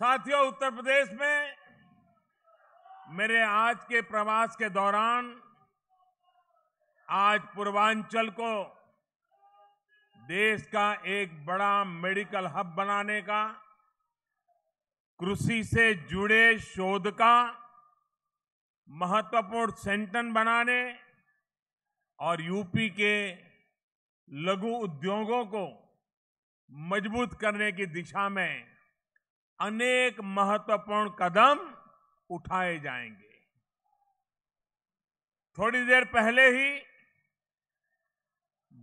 साथियों, उत्तर प्रदेश में मेरे आज के प्रवास के दौरान आज पूर्वांचल को देश का एक बड़ा मेडिकल हब बनाने का, कृषि से जुड़े शोध का महत्वपूर्ण सेंटर बनाने और यूपी के लघु उद्योगों को मज़बूत करने की दिशा में अनेक महत्वपूर्ण कदम उठाए जाएँगे। थोड़ी देर पहले ही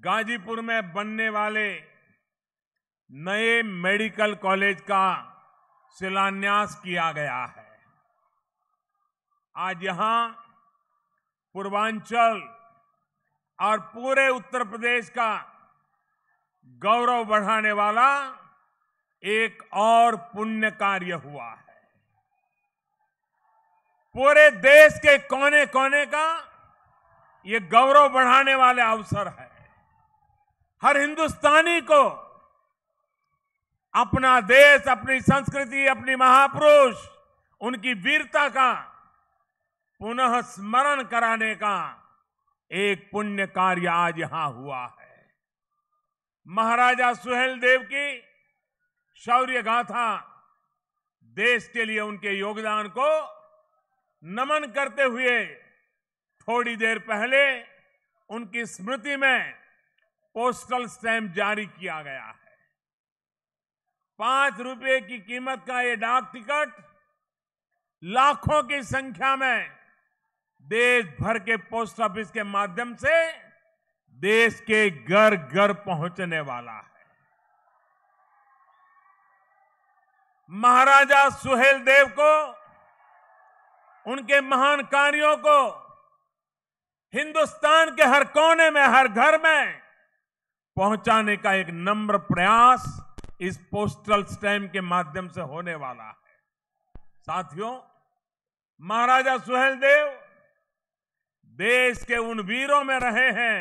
गाजीपुर में बनने वाले नए मेडिकल कॉलेज का शिलान्यास किया गया है। आज यहाँ पूर्वांचल और पूरे उत्तर प्रदेश का गौरव बढ़ाने वाला एक और पुण्य कार्य हुआ है। पूरे देश के कोने कोने का ये गौरव बढ़ाने वाले अवसर है। हर हिंदुस्तानी को अपना देश, अपनी संस्कृति, अपनी महापुरुष, उनकी वीरता का पुनः स्मरण कराने का एक पुण्य कार्य आज यहाँ हुआ है। महाराजा सुहेल देव की शौर्य गाथा देश के लिए उनके योगदान को नमन करते हुए थोड़ी देर पहले उनकी स्मृति में पोस्टल स्टैंप जारी किया गया है। पाँच रुपए की कीमत का ये डाक टिकट लाखों की संख्या में देश भर के पोस्ट ऑफ़िस के माध्यम से देश के घर घर पहुँचने वाला है। महाराजा सुहेल देव को, उनके महान कार्यों को, हिंदुस्तान के हर कोने में, हर घर में पहुँचाने का एक नम्र प्रयास इस पोस्टल स्टैम्प के माध्यम से होने वाला है। साथियों, महाराजा सुहेल देव देश के उन वीरों में रहे हैं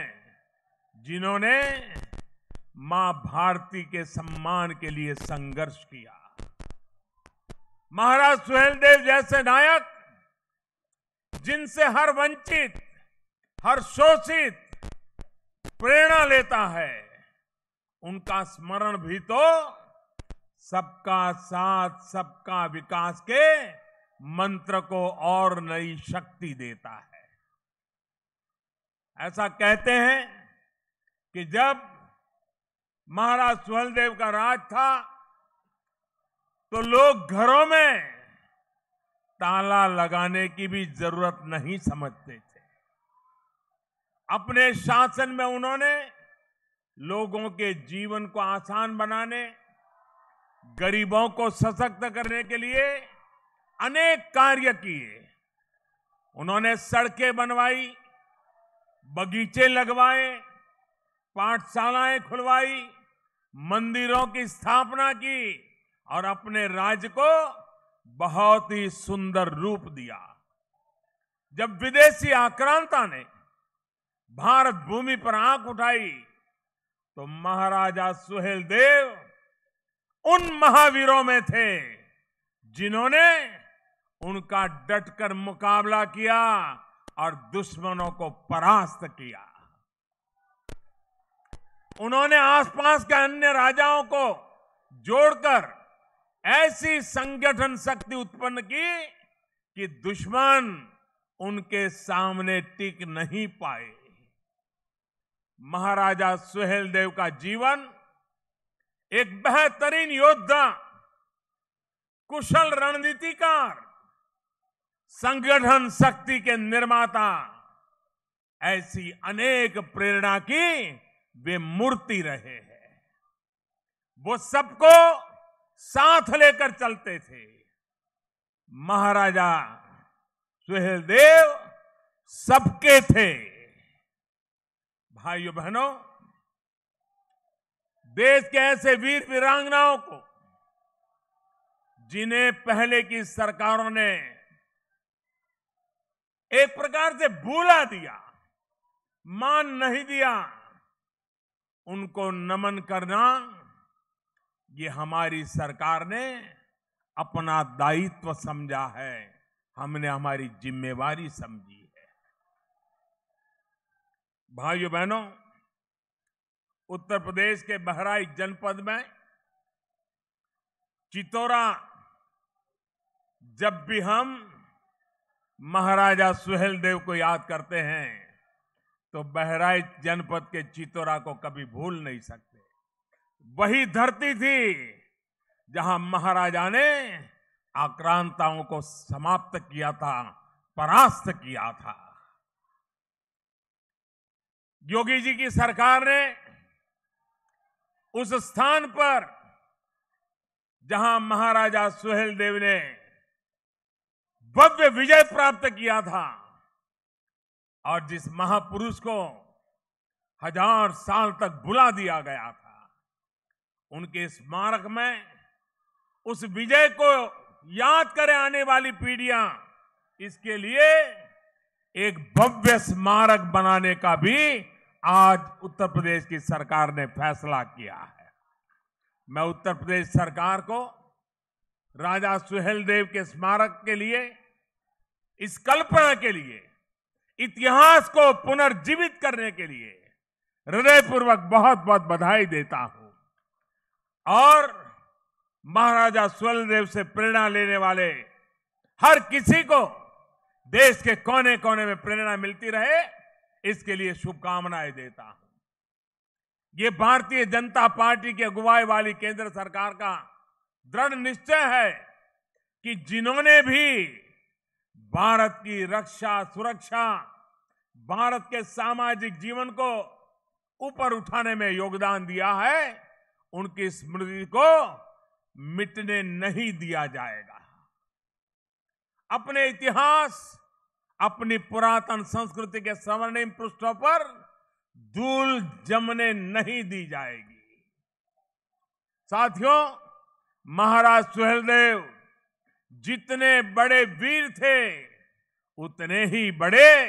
जिन्होंने माँ भारती के सम्मान के लिए संघर्ष किया। महाराज सुहेल देव जैसे नायक, जिनसे हर वंचित, हर शोषित प्रेरणा लेता है, उनका स्मरण भी तो सबका साथ, सबका विकास के मंत्र को और नई शक्ति देता है। ऐसा कहते हैं कि जब महाराज सुहेलदेव का राज था तो लोग घरों में ताला लगाने की भी ज़रूरत नहीं समझते थे। अपने शासन में उन्होंने लोगों के जीवन को आसान बनाने, गरीबों को सशक्त करने के लिए अनेक कार्य किए। उन्होंने सड़कें बनवाई, बगीचे लगवाए, पाठशालाएँ खुलवाई, मंदिरों की स्थापना की। और अपने राज्य को बहुत ही सुंदर रूप दिया। जब विदेशी आक्रांता ने भारत भूमि पर आँख उठाई तो महाराजा सुहेल देव उन महावीरों में थे जिन्होंने उनका डटकर मुकाबला किया और दुश्मनों को परास्त किया। उन्होंने आसपास के अन्य राजाओं को जोड़कर ऐसी संगठन शक्ति उत्पन्न की कि दुश्मन उनके सामने टिक नहीं पाए। महाराजा सुहेल देव का जीवन एक बेहतरीन योद्धा, कुशल रणनीतिकार, संगठन शक्ति के निर्माता, ऐसी अनेक प्रेरणा की वे मूर्ति रहे हैं। वो सबको साथ लेकर चलते थे। महाराजा सुहेलदेव सबके थे। भाइयों बहनों, देश के ऐसे वीर वीरांगनाओं को, जिन्हें पहले की सरकारों ने एक प्रकार से भूला दिया, मान नहीं दिया, उनको नमन करना ये हमारी सरकार ने अपना दायित्व समझा है। हमने हमारी जिम्मेवारी समझी है। भाइयों बहनों उत्तर प्रदेश के बहराइच जनपद में चितौरा जब भी हम महाराजा सुहेल देव को याद करते हैं तो बहराइच जनपद के चितौरा को कभी भूल नहीं सकते। वही धरती थी, जहाँ महाराजा ने आक्रांताओं को समाप्त किया था, परास्त किया था। योगी जी की सरकार ने उस स्थान पर, जहाँ महाराजा सुहेल देव ने भव्य विजय प्राप्त किया था, और जिस महापुरुष को हज़ार साल तक बुला दिया गया था उनके स्मारक में उस विजय को याद करें आने वाली पीढ़ियाँ। इसके लिए एक भव्य स्मारक बनाने का भी आज उत्तर प्रदेश की सरकार ने फैसला किया है। मैं उत्तर प्रदेश सरकार को राजा सुहेल देव के स्मारक के लिए, इस कल्पना के लिए, इतिहास को पुनर्जीवित करने के लिए हृदयपूर्वक बहुत बहुत बधाई देता हूँ। और महाराजा सुहेलदेव से प्रेरणा लेने वाले हर किसी को देश के कोने कोने में प्रेरणा मिलती रहे, इसके लिए शुभकामनाएँ देता हूँ। ये भारतीय जनता पार्टी की अगुवाई वाली केंद्र सरकार का दृढ़ निश्चय है कि जिन्होंने भी भारत की रक्षा, सुरक्षा, भारत के सामाजिक जीवन को ऊपर उठाने में योगदान दिया है उनकी स्मृति को मिटने नहीं दिया जाएगा। अपने इतिहास, अपनी पुरातन संस्कृति के स्वर्णिम पृष्ठों पर धूल जमने नहीं दी जाएगी। साथियों, महाराज सुहेलदेव जितने बड़े वीर थे, उतने ही बड़े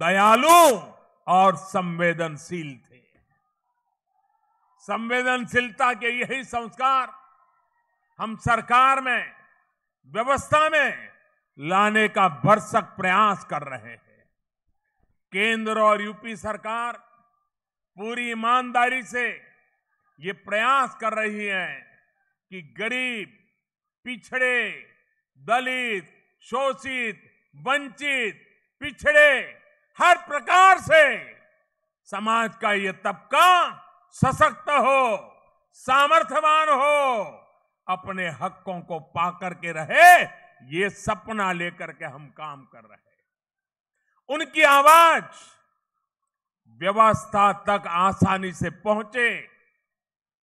दयालु और संवेदनशील थे। संवेदनशीलता के यही संस्कार हम सरकार में, व्यवस्था में लाने का भरसक प्रयास कर रहे हैं। केंद्र और यूपी सरकार पूरी ईमानदारी से ये प्रयास कर रही है कि गरीब, पिछड़े, दलित, शोषित, वंचित, पिछड़े, हर प्रकार से समाज का ये तबका सशक्त हो, सामर्थ्यवान हो, अपने हकों को पाकर के रहे, ये सपना लेकर के हम काम कर रहे हैं। उनकी आवाज़ व्यवस्था तक आसानी से पहुँचे